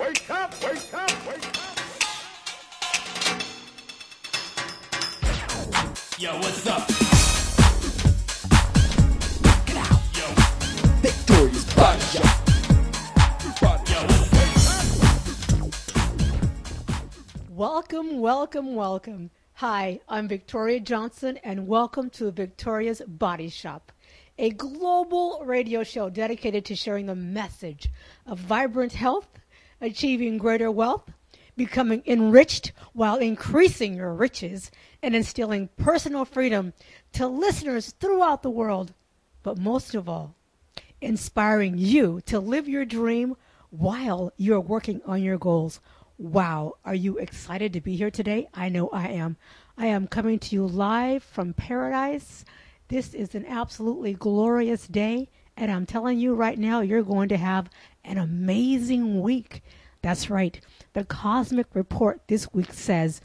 wake up, wake up, wake up. Yo, what's up? Yo, Victoria's Body Shop. yo, what's Welcome, welcome, welcome. Hi, I'm Victoria Johnson, and welcome to Victoria's Body Shop, a global radio show dedicated to sharing the message of vibrant health, achieving greater wealth, becoming enriched while increasing your riches, and instilling personal freedom to listeners throughout the world. But most of all, inspiring you to live your dream while you're working on your goals. Wow, are you excited to be here today? I know I am. I am coming to you live from paradise. This is an absolutely glorious day, and I'm telling you right now, you're going to have an amazing week. That's right. The Cosmic Report this week says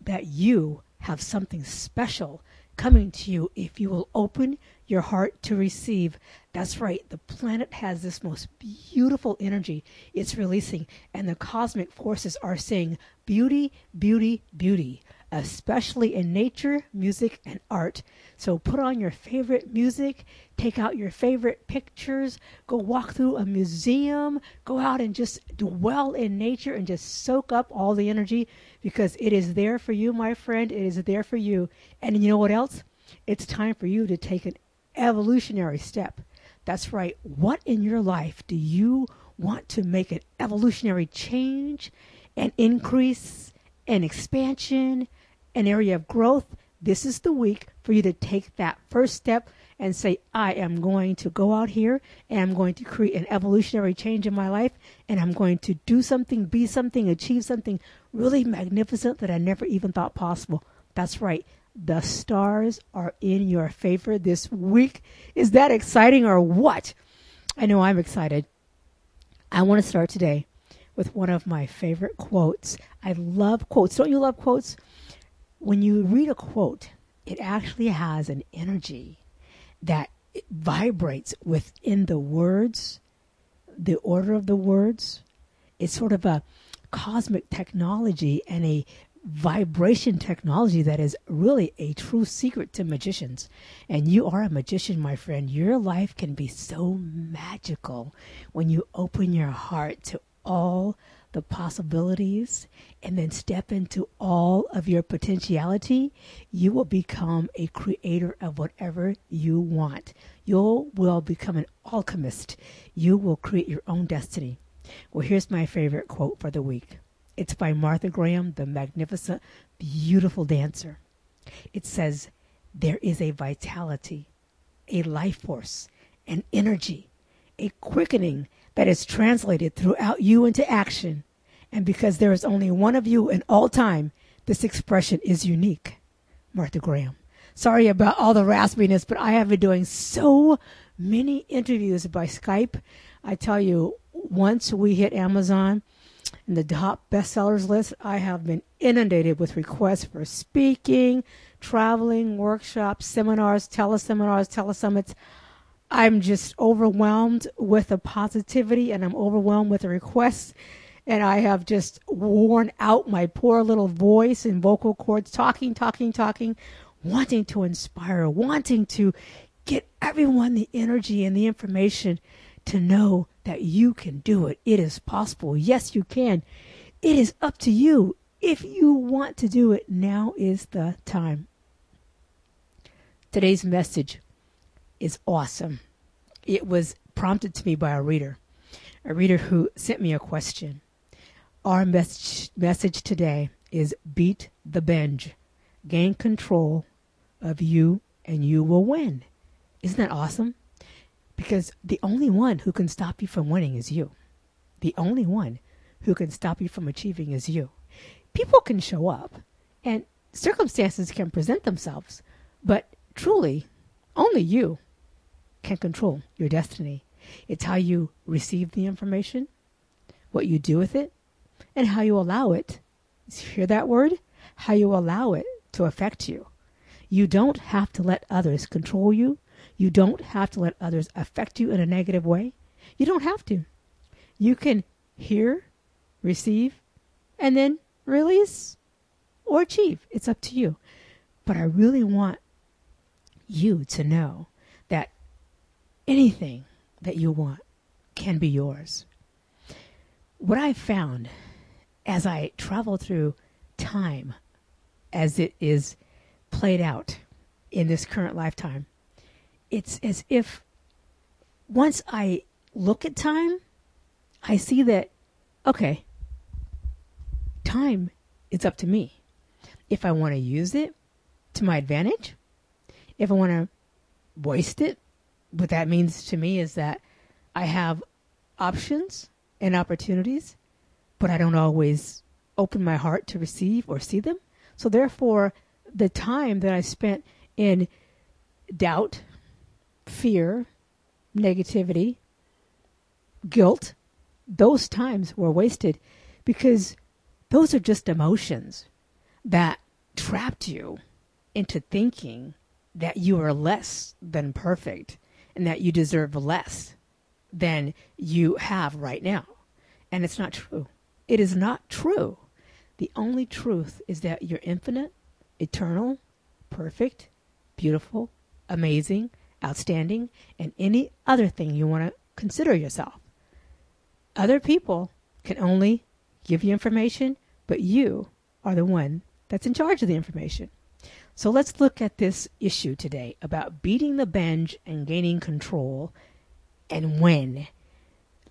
that you have something special coming to you if you will open your heart to receive. That's right. The planet has this most beautiful energy it's releasing, and the cosmic forces are saying beauty, beauty, beauty, especially in nature, music, and art. So put on your favorite music, take out your favorite pictures, go walk through a museum, go out and just dwell in nature and just soak up all the energy because it is there for you, my friend. It is there for you. And you know what else? It's time for you to take an evolutionary step. That's right. What in your life do you want to make an evolutionary change, an increase, an expansion, an area of growth? This is the week for you to take that first step and say, I am going to go out here and I'm going to create an evolutionary change in my life and I'm going to do something, be something, achieve something really magnificent that I never even thought possible. That's right. The stars are in your favor this week. Is that exciting or what? I know I'm excited. I want to start today with one of my favorite quotes. I love quotes. Don't you love quotes? When you read a quote, it actually has an energy that vibrates within the words, the order of the words. It's sort of a cosmic technology and a vibration technology that is really a true secret to magicians. And you are a magician, my friend. Your life can be so magical when you open your heart to all the possibilities and then step into all of your potentiality. You will become a creator of whatever you want. You will become an alchemist. You will create your own destiny. Well, here's my favorite quote for the week. It's by Martha Graham, the magnificent, beautiful dancer. It says, There is a vitality, a life force, an energy, a quickening that is translated throughout you into action. And because there is only one of you in all time, this expression is unique. Martha Graham. Sorry about all the raspiness, but I have been doing so many interviews by Skype. I tell you, once we hit Amazon and the top bestsellers list, I have been inundated with requests for speaking, traveling, workshops, seminars, teleseminars, telesummits. I'm just overwhelmed with the positivity and I'm overwhelmed with the requests. And I have just worn out my poor little voice and vocal cords, talking, talking, talking, wanting to inspire, wanting to get everyone the energy and the information to know that you can do it. It is possible. Yes, you can. It is up to you. If you want to do it, now is the time. Today's message is awesome. It was prompted to me by a reader, a reader who sent me a question. Our message, message today is beat the binge, gain control of you, and you will win. Isn't that awesome? Because the only one who can stop you from winning is you. The only one who can stop you from achieving is you. People can show up and circumstances can present themselves, but truly, only you can control your destiny. It's how you receive the information, what you do with it, and how you allow it. Hear that word? How you allow it to affect you. You don't have to let others control you. You don't have to let others affect you in a negative way. You don't have to. You can hear receive, and then release or achieve. It's up to you. But I really want you to know anything that you want can be yours. What I found as I travel through time as it is played out in this current lifetime, it's as if once I look at time, I see that, okay, time is up to me. If I want to use it to my advantage, if I want to waste it, what that means to me is that I have options and opportunities, but I don't always open my heart to receive or see them. So therefore, the time that I spent in doubt, fear, negativity, guilt, those times were wasted because those are just emotions that trapped you into thinking that you are less than perfect and that you deserve less than you have right now. And it's not true. It is not true. The only truth is that you're infinite, eternal, perfect, beautiful, amazing, outstanding, and any other thing you want to consider yourself. Other people can only give you information, but you are the one that's in charge of the information. So let's look at this issue today about beating the bench and gaining control and when.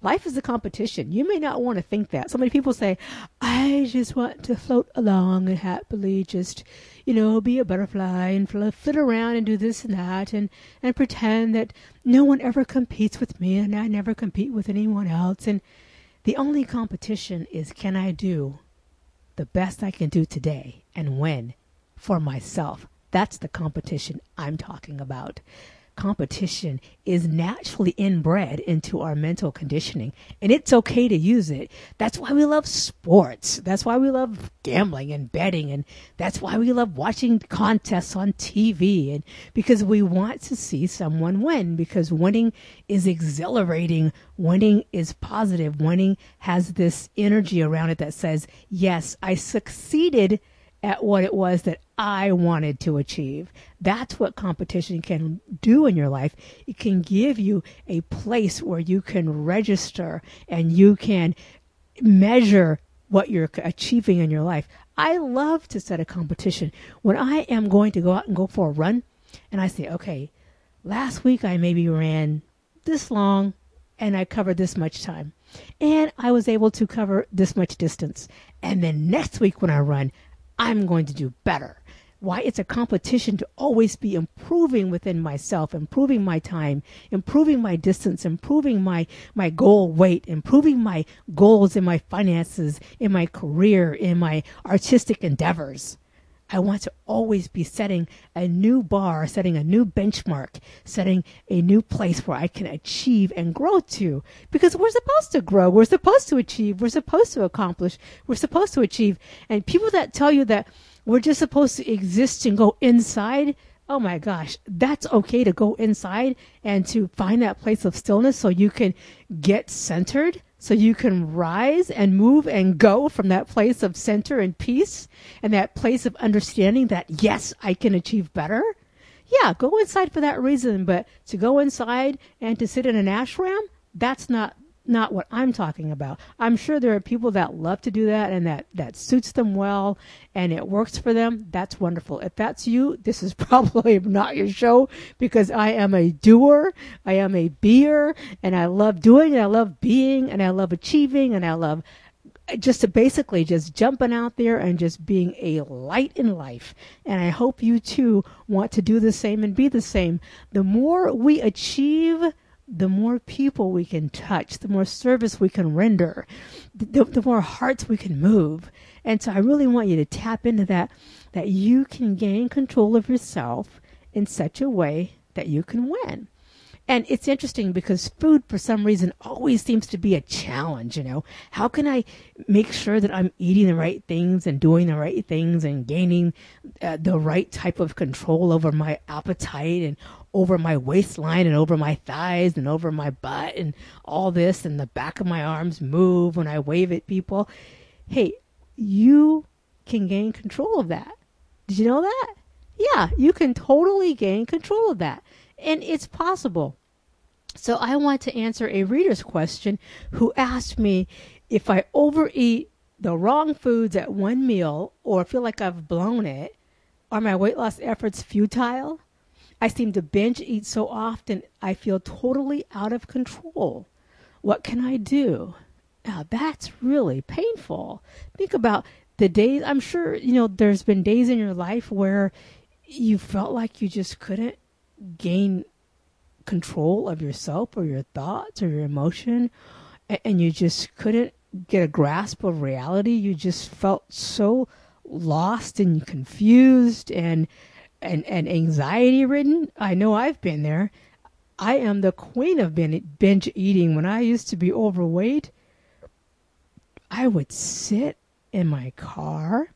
Life is a competition. You may not want to think that. So many people say, I just want to float along and happily just, you know, be a butterfly and flit around and do this and that and, and pretend that no one ever competes with me and I never compete with anyone else. And the only competition is can I do the best I can do today and when for myself. That's the competition I'm talking about competition is naturally inbred into our mental conditioning and it's okay to use it. That's why we love sports. That's why we love gambling and betting and that's why we love watching contests on TV and because we want to see someone win because winning is exhilarating. Winning is positive. Winning has this energy around it that says, "Yes, I succeeded." At what it was that I wanted to achieve. That's what competition can do in your life. It can give you a place where you can register and you can measure what you're achieving in your life. I love to set a competition. When I am going to go out and go for a run, and I say, okay, last week I maybe ran this long and I covered this much time. And I was able to cover this much distance. And then next week when I run, I'm going to do better. Why it's a competition to always be improving within myself, improving my time, improving my distance, improving my, my goal weight, improving my goals in my finances, in my career, in my artistic endeavors. I want to always be setting a new bar, setting a new benchmark, setting a new place where I can achieve and grow to. Because we're supposed to grow. We're supposed to achieve. We're supposed to accomplish. We're supposed to achieve. And people that tell you that we're just supposed to exist and go inside, oh my gosh, that's okay to go inside and to find that place of stillness so you can get centered so you can rise and move and go from that place of center and peace and that place of understanding that yes, I can achieve better. Yeah, go inside for that reason, but to go inside and to sit in an ashram, that's not not what I'm talking about. I'm sure there are people that love to do that and that that suits them well and it works for them. That's wonderful. If that's you, this is probably not your show because I am a doer, I am a beer, and I love doing and I love being and I love achieving and I love just basically just jumping out there and just being a light in life. And I hope you too want to do the same and be the same. The more we achieve, the more people we can touch, the more service we can render, the, the, more hearts we can move. And so I really want you to tap into that, that you can gain control of yourself in such a way that you can win. And it's interesting because food, for some reason, always seems to be a challenge. You know, how can I make sure that I'm eating the right things and doing the right things and gaining uh, the right type of control over my appetite and over my waistline and over my thighs and over my butt and all this and the back of my arms move when I wave at people. Hey, you can gain control of that. Did you know that? Yeah, you can totally gain control of that. And it's possible. So I want to answer a reader's question who asked me if I overeat the wrong foods at one meal or feel like I've blown it, are my weight loss efforts futile? I seem to binge eat so often, I feel totally out of control. What can I do? Now, that's really painful. Think about the days, I'm sure, you know, there's been days in your life where you felt like you just couldn't gain control of yourself or your thoughts or your emotion, and you just couldn't get a grasp of reality. You just felt so lost and confused and and, and anxiety ridden. I know I've been there. I am the queen of binge eating. When I used to be overweight, I would sit in my car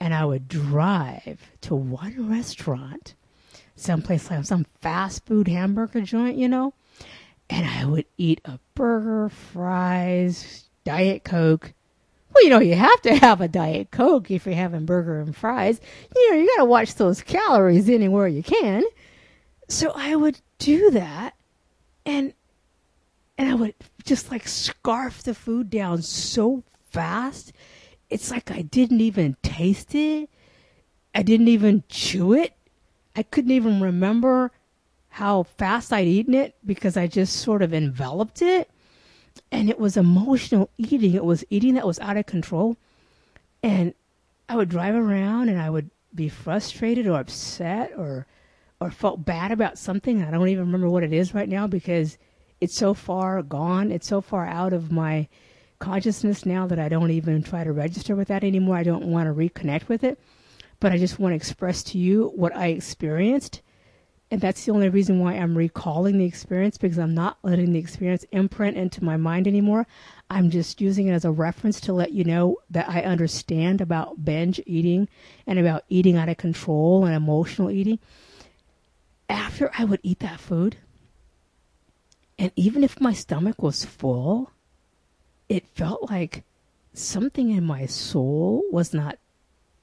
and I would drive to one restaurant, someplace like some fast food hamburger joint, you know, and I would eat a burger, fries, Diet Coke. Well, you know, you have to have a Diet Coke if you're having burger and fries. You know, you got to watch those calories anywhere you can. So I would do that and and I would just like scarf the food down so fast it's like I didn't even taste it. I didn't even chew it. I couldn't even remember how fast I'd eaten it because I just sort of enveloped it. And it was emotional eating. It was eating that was out of control. And I would drive around and I would be frustrated or upset or or felt bad about something. I don't even remember what it is right now because it's so far gone. It's so far out of my consciousness now that I don't even try to register with that anymore. I don't want to reconnect with it, but I just want to express to you what I experienced. And that's the only reason why I'm recalling the experience because I'm not letting the experience imprint into my mind anymore. I'm just using it as a reference to let you know that I understand about binge eating and about eating out of control and emotional eating. After I would eat that food, and even if my stomach was full, it felt like something in my soul was not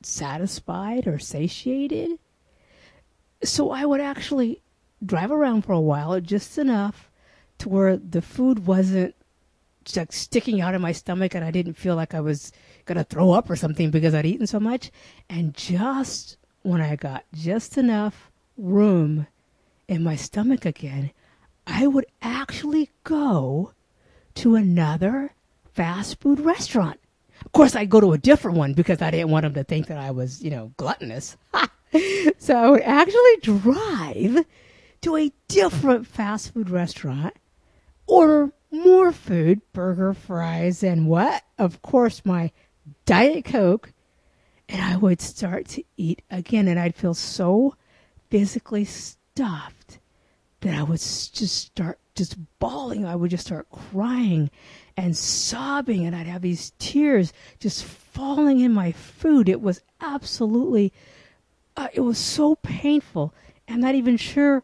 satisfied or satiated. So I would actually drive around for a while, just enough to where the food wasn't like sticking out of my stomach and I didn't feel like I was going to throw up or something because I'd eaten so much. And just when I got just enough room in my stomach again, I would actually go to another fast food restaurant. Of course, I'd go to a different one because I didn't want them to think that I was, you know, gluttonous. so I would actually drive to a different fast food restaurant, order more food, burger, fries, and what? Of course, my Diet Coke. And I would start to eat again, and I'd feel so physically stuffed that I would just start just bawling. I would just start crying and sobbing, and I'd have these tears just falling in my food. It was absolutely, uh, it was so painful. I'm not even sure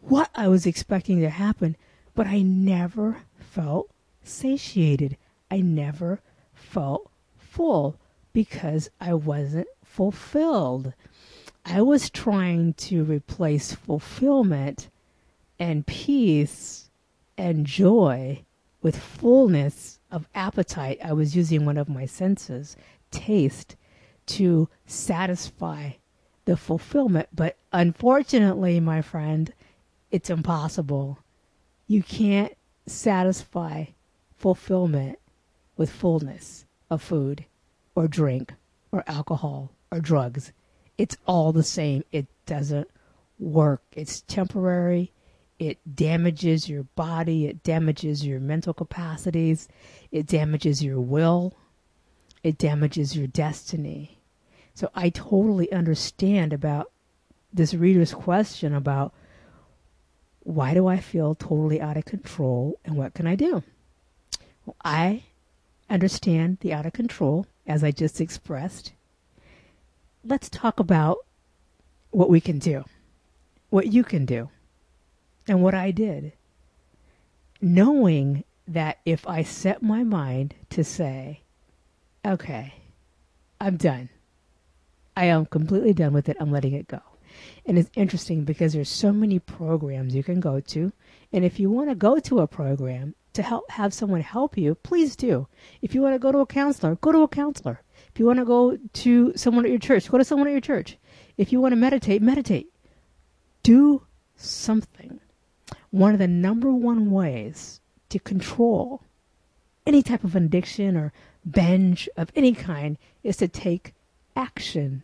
what I was expecting to happen, but I never felt satiated. I never felt full because I wasn't fulfilled. I was trying to replace fulfillment and peace and joy with fullness of appetite, I was using one of my senses, taste, to satisfy the fulfillment. But unfortunately, my friend, it's impossible. You can't satisfy fulfillment with fullness of food or drink or alcohol or drugs. It's all the same. It doesn't work. It's temporary it damages your body, it damages your mental capacities, it damages your will, it damages your destiny. So I totally understand about this reader's question about why do I feel totally out of control and what can I do? Well, I understand the out of control as I just expressed. Let's talk about what we can do what you can do and what I did, knowing that if I set my mind to say, okay, I'm done. I am completely done with it. I'm letting it go. And it's interesting because there's so many programs you can go to. And if you want to go to a program to help have someone help you, please do. If you want to go to a counselor, go to a counselor. If you want to go to someone at your church, go to someone at your church. If you want to meditate, meditate. Do something. One of the number one ways to control any type of addiction or binge of any kind is to take action.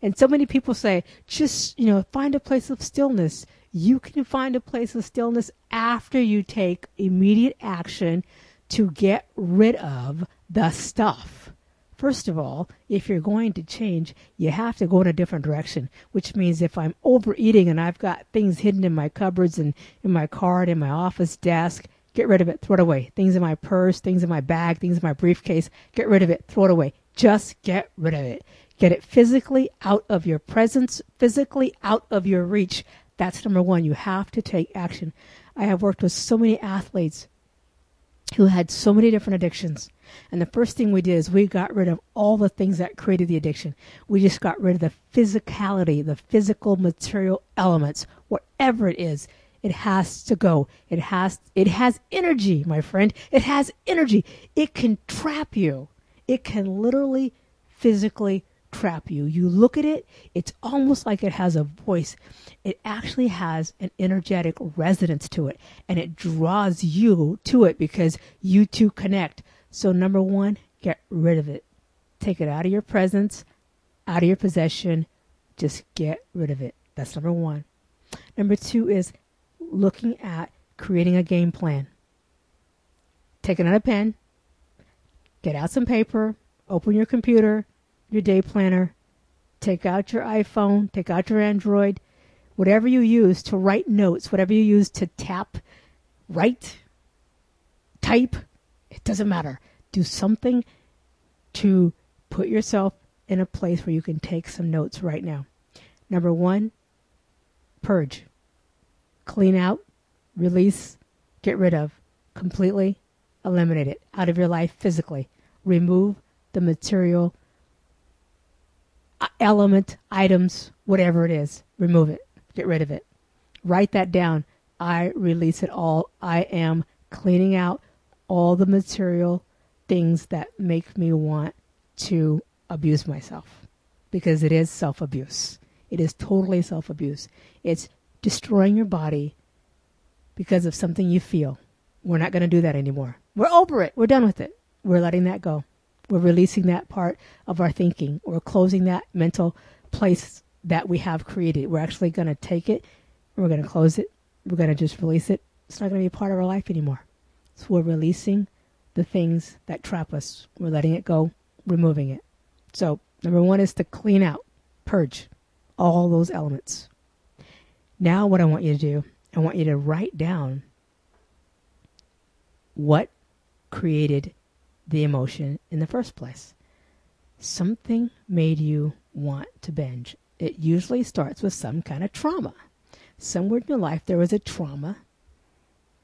And so many people say, just, you know, find a place of stillness. You can find a place of stillness after you take immediate action to get rid of the stuff. First of all, if you're going to change, you have to go in a different direction, which means if I'm overeating and I've got things hidden in my cupboards and in my car and in my office desk, get rid of it, throw it away. Things in my purse, things in my bag, things in my briefcase, get rid of it, throw it away. Just get rid of it. Get it physically out of your presence, physically out of your reach. That's number one. You have to take action. I have worked with so many athletes who had so many different addictions. And the first thing we did is we got rid of all the things that created the addiction. We just got rid of the physicality, the physical material elements, whatever it is. It has to go. It has it has energy, my friend. It has energy. It can trap you. It can literally physically trap you. You look at it, it's almost like it has a voice. It actually has an energetic resonance to it, and it draws you to it because you two connect. So, number one, get rid of it. Take it out of your presence, out of your possession. Just get rid of it. That's number one. Number two is looking at creating a game plan. Take another pen, get out some paper, open your computer, your day planner, take out your iPhone, take out your Android, whatever you use to write notes, whatever you use to tap, write, type, it doesn't matter. Do something to put yourself in a place where you can take some notes right now. Number one, purge, clean out, release, get rid of, completely eliminate it out of your life physically. Remove the material uh, element, items, whatever it is. Remove it. Get rid of it. Write that down. I release it all. I am cleaning out all the material things that make me want to abuse myself because it is self abuse. It is totally self abuse. It's destroying your body because of something you feel. We're not going to do that anymore. We're over it. We're done with it. We're letting that go. We're releasing that part of our thinking. We're closing that mental place that we have created. We're actually going to take it, we're going to close it, we're going to just release it. It's not going to be a part of our life anymore. So we're releasing the things that trap us. We're letting it go, removing it. So, number one is to clean out, purge all those elements. Now, what I want you to do, I want you to write down what created the emotion in the first place. Something made you want to binge. It usually starts with some kind of trauma. Somewhere in your life there was a trauma.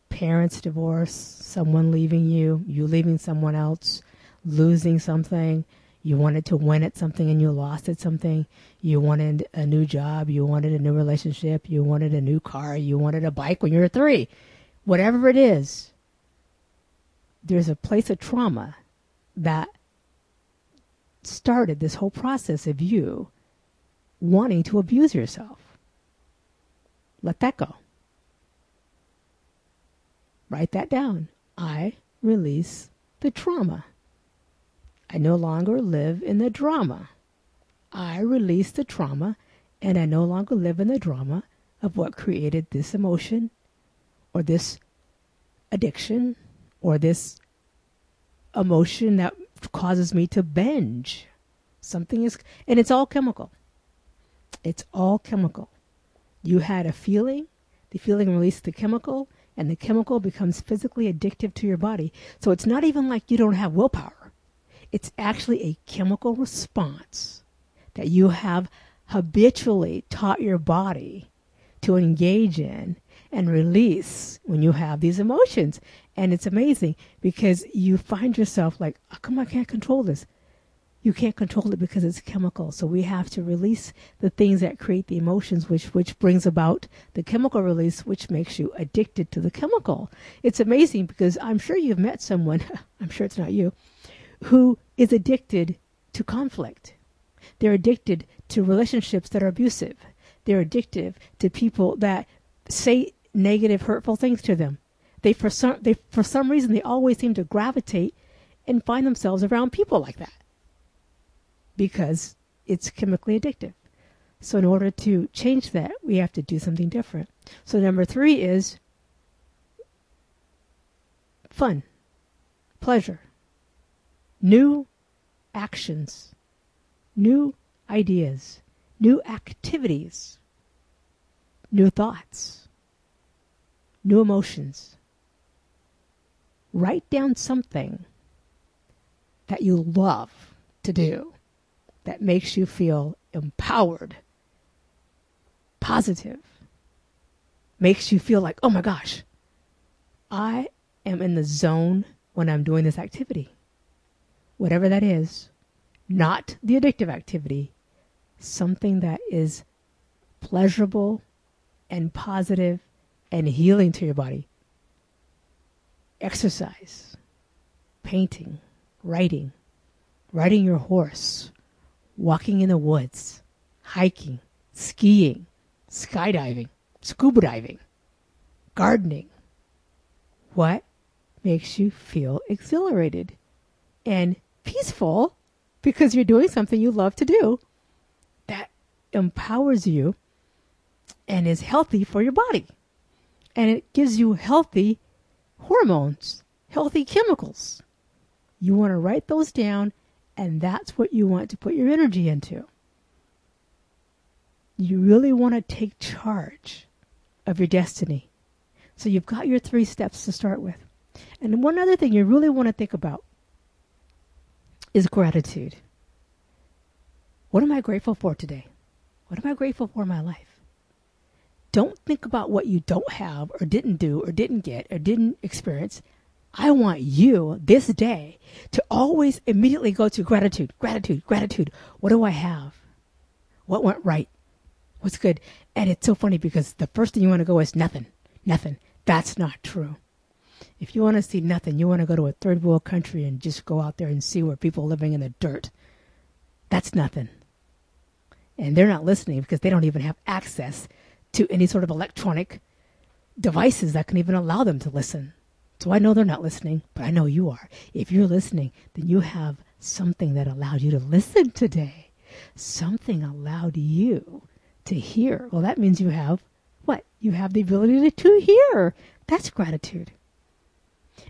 Parents divorce, someone leaving you, you leaving someone else, losing something, you wanted to win at something and you lost at something. You wanted a new job. You wanted a new relationship. You wanted a new car. You wanted a bike when you were three. Whatever it is, there's a place of trauma that started this whole process of you wanting to abuse yourself. Let that go. Write that down. I release the trauma. I no longer live in the drama. I release the trauma and I no longer live in the drama of what created this emotion or this addiction or this emotion that causes me to binge. Something is, and it's all chemical. It's all chemical. You had a feeling, the feeling released the chemical, and the chemical becomes physically addictive to your body. So it's not even like you don't have willpower. It's actually a chemical response that you have habitually taught your body to engage in and release when you have these emotions. And it's amazing because you find yourself like, how come I can't control this? You can't control it because it's chemical. So we have to release the things that create the emotions, which which brings about the chemical release, which makes you addicted to the chemical. It's amazing because I'm sure you've met someone, I'm sure it's not you, who is addicted to conflict. They're addicted to relationships that are abusive. They're addicted to people that say negative, hurtful things to them. They for some they for some reason they always seem to gravitate and find themselves around people like that because it's chemically addictive. So in order to change that, we have to do something different. So number three is fun, pleasure, new actions, new ideas, new activities, new thoughts, new emotions. Write down something that you love to do that makes you feel empowered, positive, makes you feel like, oh my gosh, I am in the zone when I'm doing this activity. Whatever that is, not the addictive activity, something that is pleasurable and positive and healing to your body. Exercise, painting, writing, riding your horse, walking in the woods, hiking, skiing, skydiving, scuba diving, gardening. What makes you feel exhilarated and peaceful because you're doing something you love to do that empowers you and is healthy for your body? And it gives you healthy hormones, healthy chemicals. You want to write those down and that's what you want to put your energy into. You really want to take charge of your destiny. So you've got your three steps to start with. And one other thing you really want to think about is gratitude. What am I grateful for today? What am I grateful for in my life? Don't think about what you don't have or didn't do or didn't get or didn't experience. I want you this day to always immediately go to gratitude, gratitude, gratitude. What do I have? What went right? What's good? And it's so funny because the first thing you want to go is nothing, nothing. That's not true. If you want to see nothing, you want to go to a third world country and just go out there and see where people are living in the dirt. That's nothing. And they're not listening because they don't even have access to any sort of electronic devices that can even allow them to listen. So I know they're not listening, but I know you are. If you're listening, then you have something that allowed you to listen today. Something allowed you to hear. Well, that means you have what? You have the ability to hear. That's gratitude.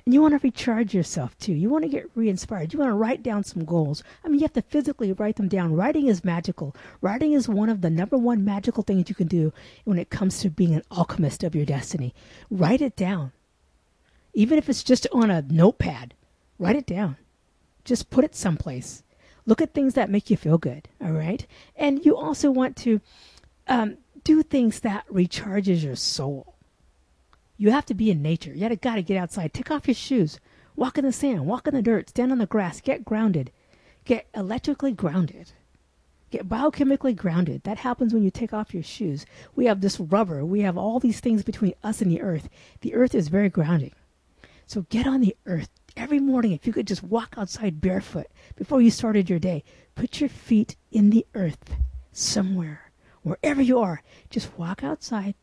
And you want to recharge yourself too. You want to get re inspired. You want to write down some goals. I mean, you have to physically write them down. Writing is magical. Writing is one of the number one magical things you can do when it comes to being an alchemist of your destiny. Write it down even if it's just on a notepad, write it down. Just put it someplace. Look at things that make you feel good, all right? And you also want to um, do things that recharges your soul. You have to be in nature. You got to get outside. Take off your shoes. Walk in the sand. Walk in the dirt. Stand on the grass. Get grounded. Get electrically grounded. Get biochemically grounded. That happens when you take off your shoes. We have this rubber. We have all these things between us and the earth. The earth is very grounding. So get on the earth every morning. If you could just walk outside barefoot before you started your day, put your feet in the earth somewhere, wherever you are. Just walk outside.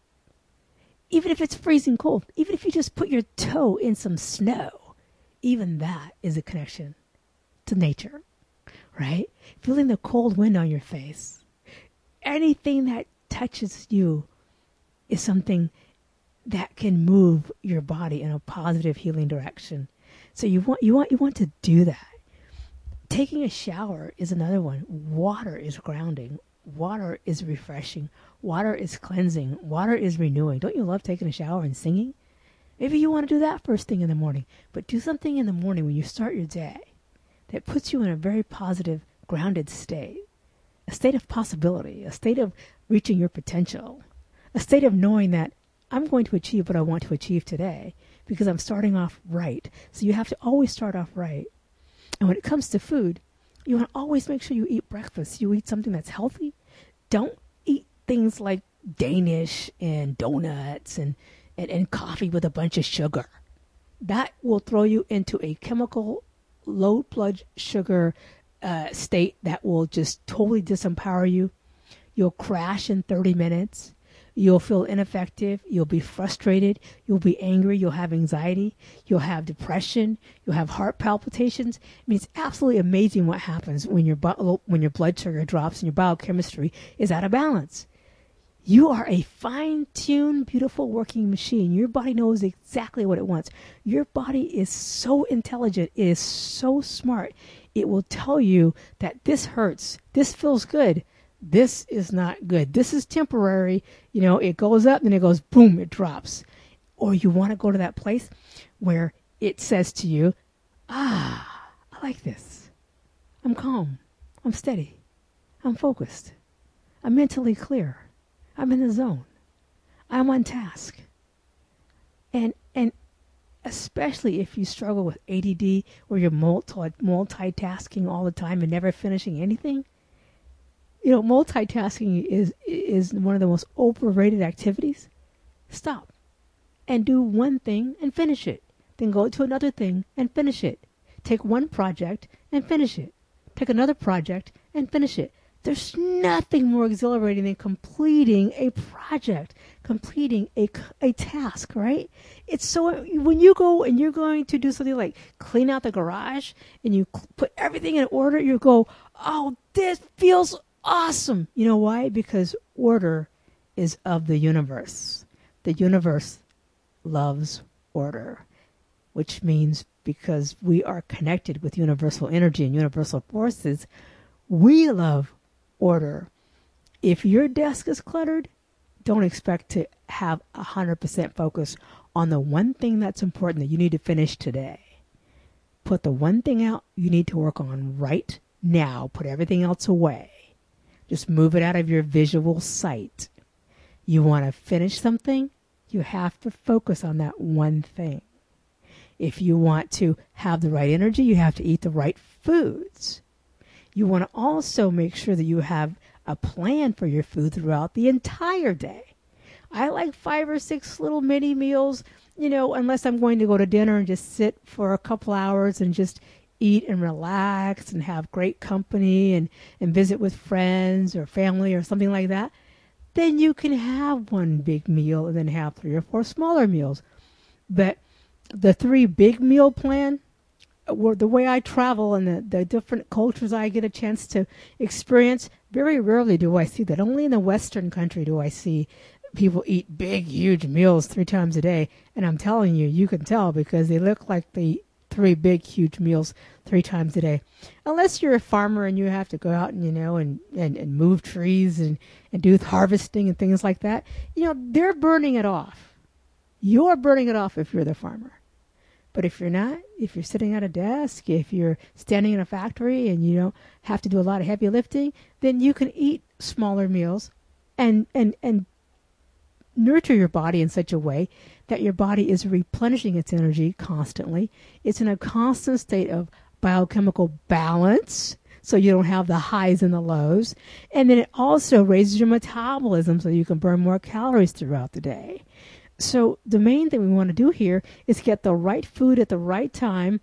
Even if it's freezing cold, even if you just put your toe in some snow, even that is a connection to nature, right? Feeling the cold wind on your face. Anything that touches you is something that can move your body in a positive healing direction. So you want you want you want to do that. Taking a shower is another one. Water is grounding. Water is refreshing. Water is cleansing. Water is renewing. Don't you love taking a shower and singing? Maybe you want to do that first thing in the morning, but do something in the morning when you start your day that puts you in a very positive, grounded state, a state of possibility, a state of reaching your potential, a state of knowing that I'm going to achieve what I want to achieve today because I'm starting off right. So you have to always start off right. And when it comes to food, you want to always make sure you eat breakfast. You eat something that's healthy. Don't things like Danish and donuts and, and, and coffee with a bunch of sugar. That will throw you into a chemical low blood sugar uh, state that will just totally disempower you. You'll crash in 30 minutes. You'll feel ineffective. You'll be frustrated. You'll be angry. You'll have anxiety. You'll have depression. You'll have heart palpitations. I mean, it's absolutely amazing what happens when your when your blood sugar drops and your biochemistry is out of balance. You are a fine tuned, beautiful working machine. Your body knows exactly what it wants. Your body is so intelligent, it is so smart. It will tell you that this hurts, this feels good, this is not good. This is temporary. You know, it goes up then it goes boom, it drops. Or you want to go to that place where it says to you, ah, I like this. I'm calm. I'm steady. I'm focused. I'm mentally clear. I'm in the zone. I'm on task. And and especially if you struggle with ADD where you're multi multitasking all the time and never finishing anything, you know, multitasking is is one of the most overrated activities. Stop and do one thing and finish it. Then go to another thing and finish it. Take one project and finish it. Take another project and finish it. There's nothing more exhilarating than completing a project, completing a, a task, right? It's so, when you go and you're going to do something like clean out the garage and you put everything in order, you go, oh, this feels awesome. You know why? Because order is of the universe. The universe loves order, which means because we are connected with universal energy and universal forces, we love order. If your desk is cluttered, don't expect to have 100% focus on the one thing that's important that you need to finish today. Put the one thing out you need to work on right now. Put everything else away. Just move it out of your visual sight. You want to finish something, you have to focus on that one thing. If you want to have the right energy, you have to eat the right foods. You want to also make sure that you have a plan for your food throughout the entire day. I like five or six little mini meals, you know, unless I'm going to go to dinner and just sit for a couple hours and just eat and relax and have great company and, and visit with friends or family or something like that, then you can have one big meal and then have three or four smaller meals. But the three big meal plan, the way I travel and the, the different cultures I get a chance to experience, very rarely do I see that. Only in the Western country do I see people eat big, huge meals three times a day. And I'm telling you, you can tell because they look like they three big, huge meals three times a day. Unless you're a farmer and you have to go out and, you know, and, and, and move trees and, and do harvesting and things like that, you know, they're burning it off. You're burning it off if you're the farmer. But if you're not, if you're sitting at a desk, if you're standing in a factory and you don't have to do a lot of heavy lifting, then you can eat smaller meals and and and nurture your body in such a way that your body is replenishing its energy constantly. It's in a constant state of biochemical balance so you don't have the highs and the lows. And then it also raises your metabolism so you can burn more calories throughout the day. So the main thing we want to do here is get the right food at the right time,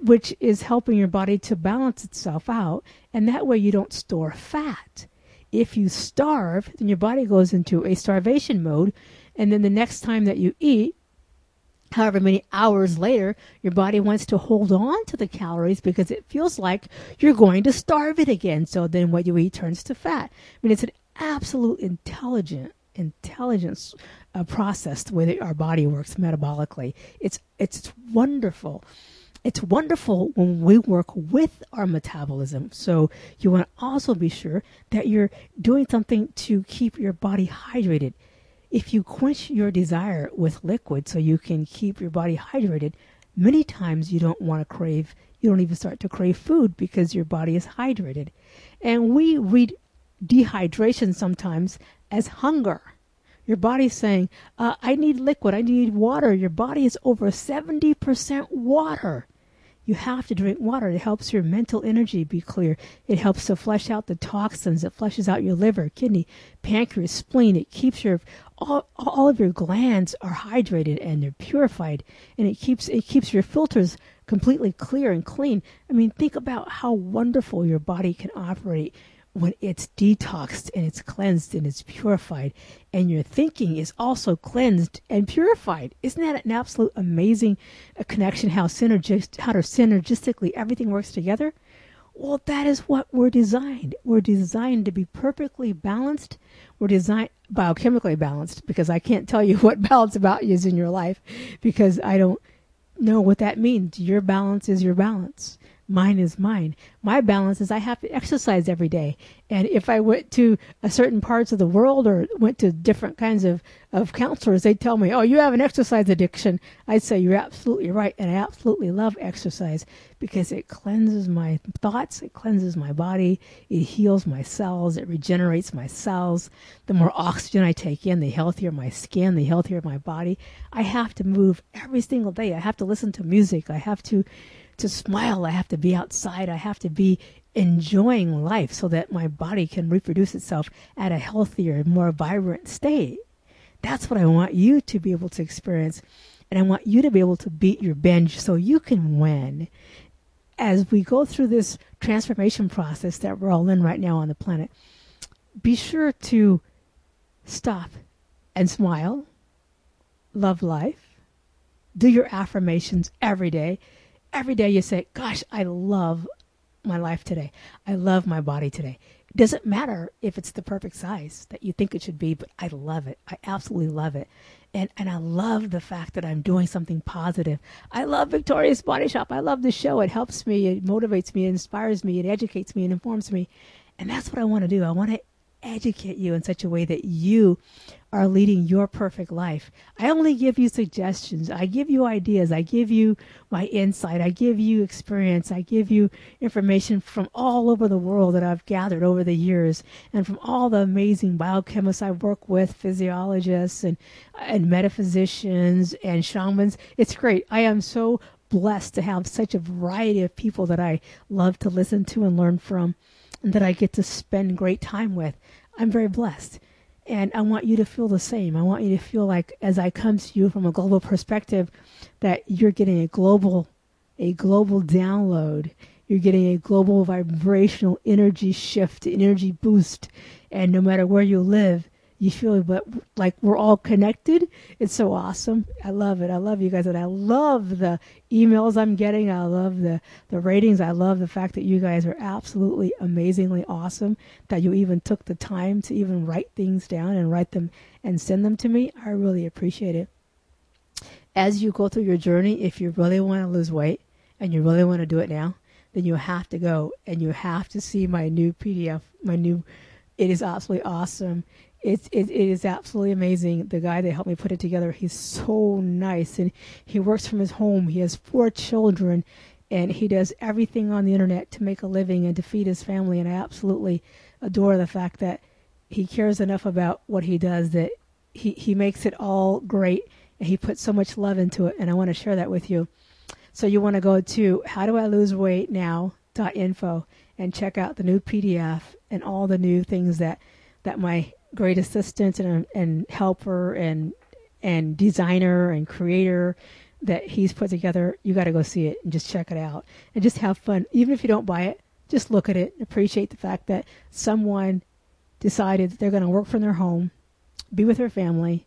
which is helping your body to balance itself out, and that way you don't store fat. If you starve, then your body goes into a starvation mode, and then the next time that you eat, however many hours later, your body wants to hold on to the calories because it feels like you're going to starve it again. So then what you eat turns to fat. I mean, it's an absolute intelligent intelligence uh, process the way that our body works metabolically. It's it's wonderful. It's wonderful when we work with our metabolism. So you want to also be sure that you're doing something to keep your body hydrated. If you quench your desire with liquid so you can keep your body hydrated, many times you don't want to crave, you don't even start to crave food because your body is hydrated. And we read dehydration sometimes as hunger Your body's saying, uh, I need liquid, I need water. Your body is over 70% water. You have to drink water. It helps your mental energy be clear. It helps to flush out the toxins. It flushes out your liver, kidney, pancreas, spleen. It keeps your all, all of your glands are hydrated and they're purified, and it keeps it keeps your filters completely clear and clean. I mean, think about how wonderful your body can operate when it's detoxed and it's cleansed and it's purified and your thinking is also cleansed and purified. Isn't that an absolute amazing uh, connection how synergist how synergistically everything works together? Well that is what we're designed. We're designed to be perfectly balanced. We're designed biochemically balanced because i can't tell you what balance about is in your life because i don't know what that means. Your balance is your balance mine is mine. My balance is I have to exercise every day. And if I went to a certain parts of the world or went to different kinds of, of counselors, they'd tell me, oh, you have an exercise addiction. I'd say, you're absolutely right. And I absolutely love exercise because it cleanses my thoughts, it cleanses my body, it heals my cells, it regenerates my cells. The more oxygen I take in, the healthier my skin, the healthier my body. I have to move every single day. I have to listen to music. I have to to smile, I have to be outside. I have to be enjoying life so that my body can reproduce itself at a healthier, more vibrant state. That's what I want you to be able to experience. And I want you to be able to beat your binge so you can win. As we go through this transformation process that we're all in right now on the planet, be sure to stop and smile, love life, do your affirmations every day every day you say, Gosh, I love my life today. I love my body today. It doesn't matter if it's the perfect size that you think it should be, but I love it. I absolutely love it. And and I love the fact that I'm doing something positive. I love Victoria's Body Shop. I love the show. It helps me, it motivates me, it inspires me, it educates me, it informs me. And that's what I want to do. I want to educate you in such a way that you are leading your perfect life. I only give you suggestions. I give you ideas. I give you my insight. I give you experience. I give you information from all over the world that I've gathered over the years and from all the amazing biochemists I work with, physiologists and, and metaphysicians and shamans. It's great. I am so blessed to have such a variety of people that I love to listen to and learn from that I get to spend great time with. I'm very blessed. And I want you to feel the same. I want you to feel like, as I come to you from a global perspective, that you're getting a global, a global download. You're getting a global vibrational energy shift, energy boost. And no matter where you live, you feel like we're all connected. It's so awesome. I love it. I love you guys, and I love the emails I'm getting. I love the the ratings. I love the fact that you guys are absolutely amazingly awesome. That you even took the time to even write things down and write them and send them to me. I really appreciate it. As you go through your journey, if you really want to lose weight and you really want to do it now, then you have to go and you have to see my new PDF, my new it is absolutely awesome it's it, it is absolutely amazing. The guy that helped me put it together, he's so nice, and he works from his home. He has four children, and he does everything on the internet to make a living and to feed his family. And I absolutely adore the fact that he cares enough about what he does that he he makes it all great, and he puts so much love into it. And I want to share that with you. So you want to go to how do I lose weight now info and check out the new PDF and all the new things that that my great assistant and, and helper and and designer and creator that he's put together, you got to go see it and just check it out and just have fun. Even if you don't buy it, just look at it and appreciate the fact that someone decided that they're going to work from their home, be with their family,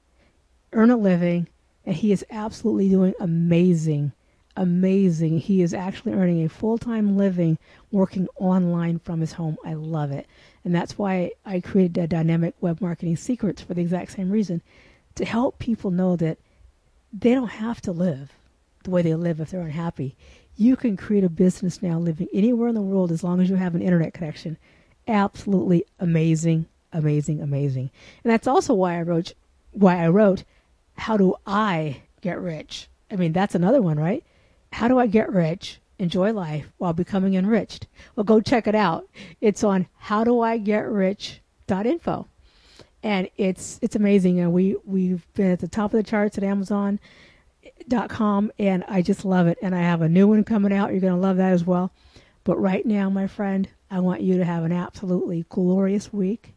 earn a living, and he is absolutely doing amazing amazing. He is actually earning a full time living working online from his home. I love it. And that's why I created a dynamic web marketing secrets for the exact same reason to help people know that they don't have to live the way they live if they're unhappy. You can create a business now living anywhere in the world as long as you have an internet connection. Absolutely amazing, amazing, amazing. And that's also why I wrote why I wrote how do I get rich? I mean, that's another one, right? How do I get rich, enjoy life while becoming enriched? Well, go check it out. It's on howdoigetrich.info. and it's it's amazing. And we we've been at the top of the charts at Amazon dot com and I just love it and I have a new one coming out you're going to love that as well but right now my friend I want you to have an absolutely glorious week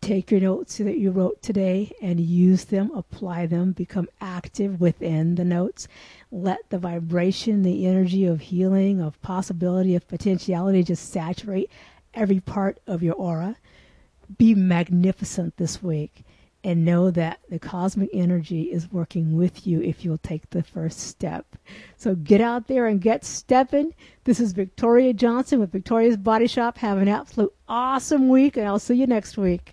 take your notes that you wrote today and use them apply them become active within the notes. Let the vibration the energy of healing of possibility of potentiality just saturate every part of your aura. Be magnificent this week and know that the cosmic energy is working with you if you'll take the first step. So get out there and get stepping. This is Victoria Johnson with Victoria's Body Shop. Have an absolute awesome week, and I'll see you next week.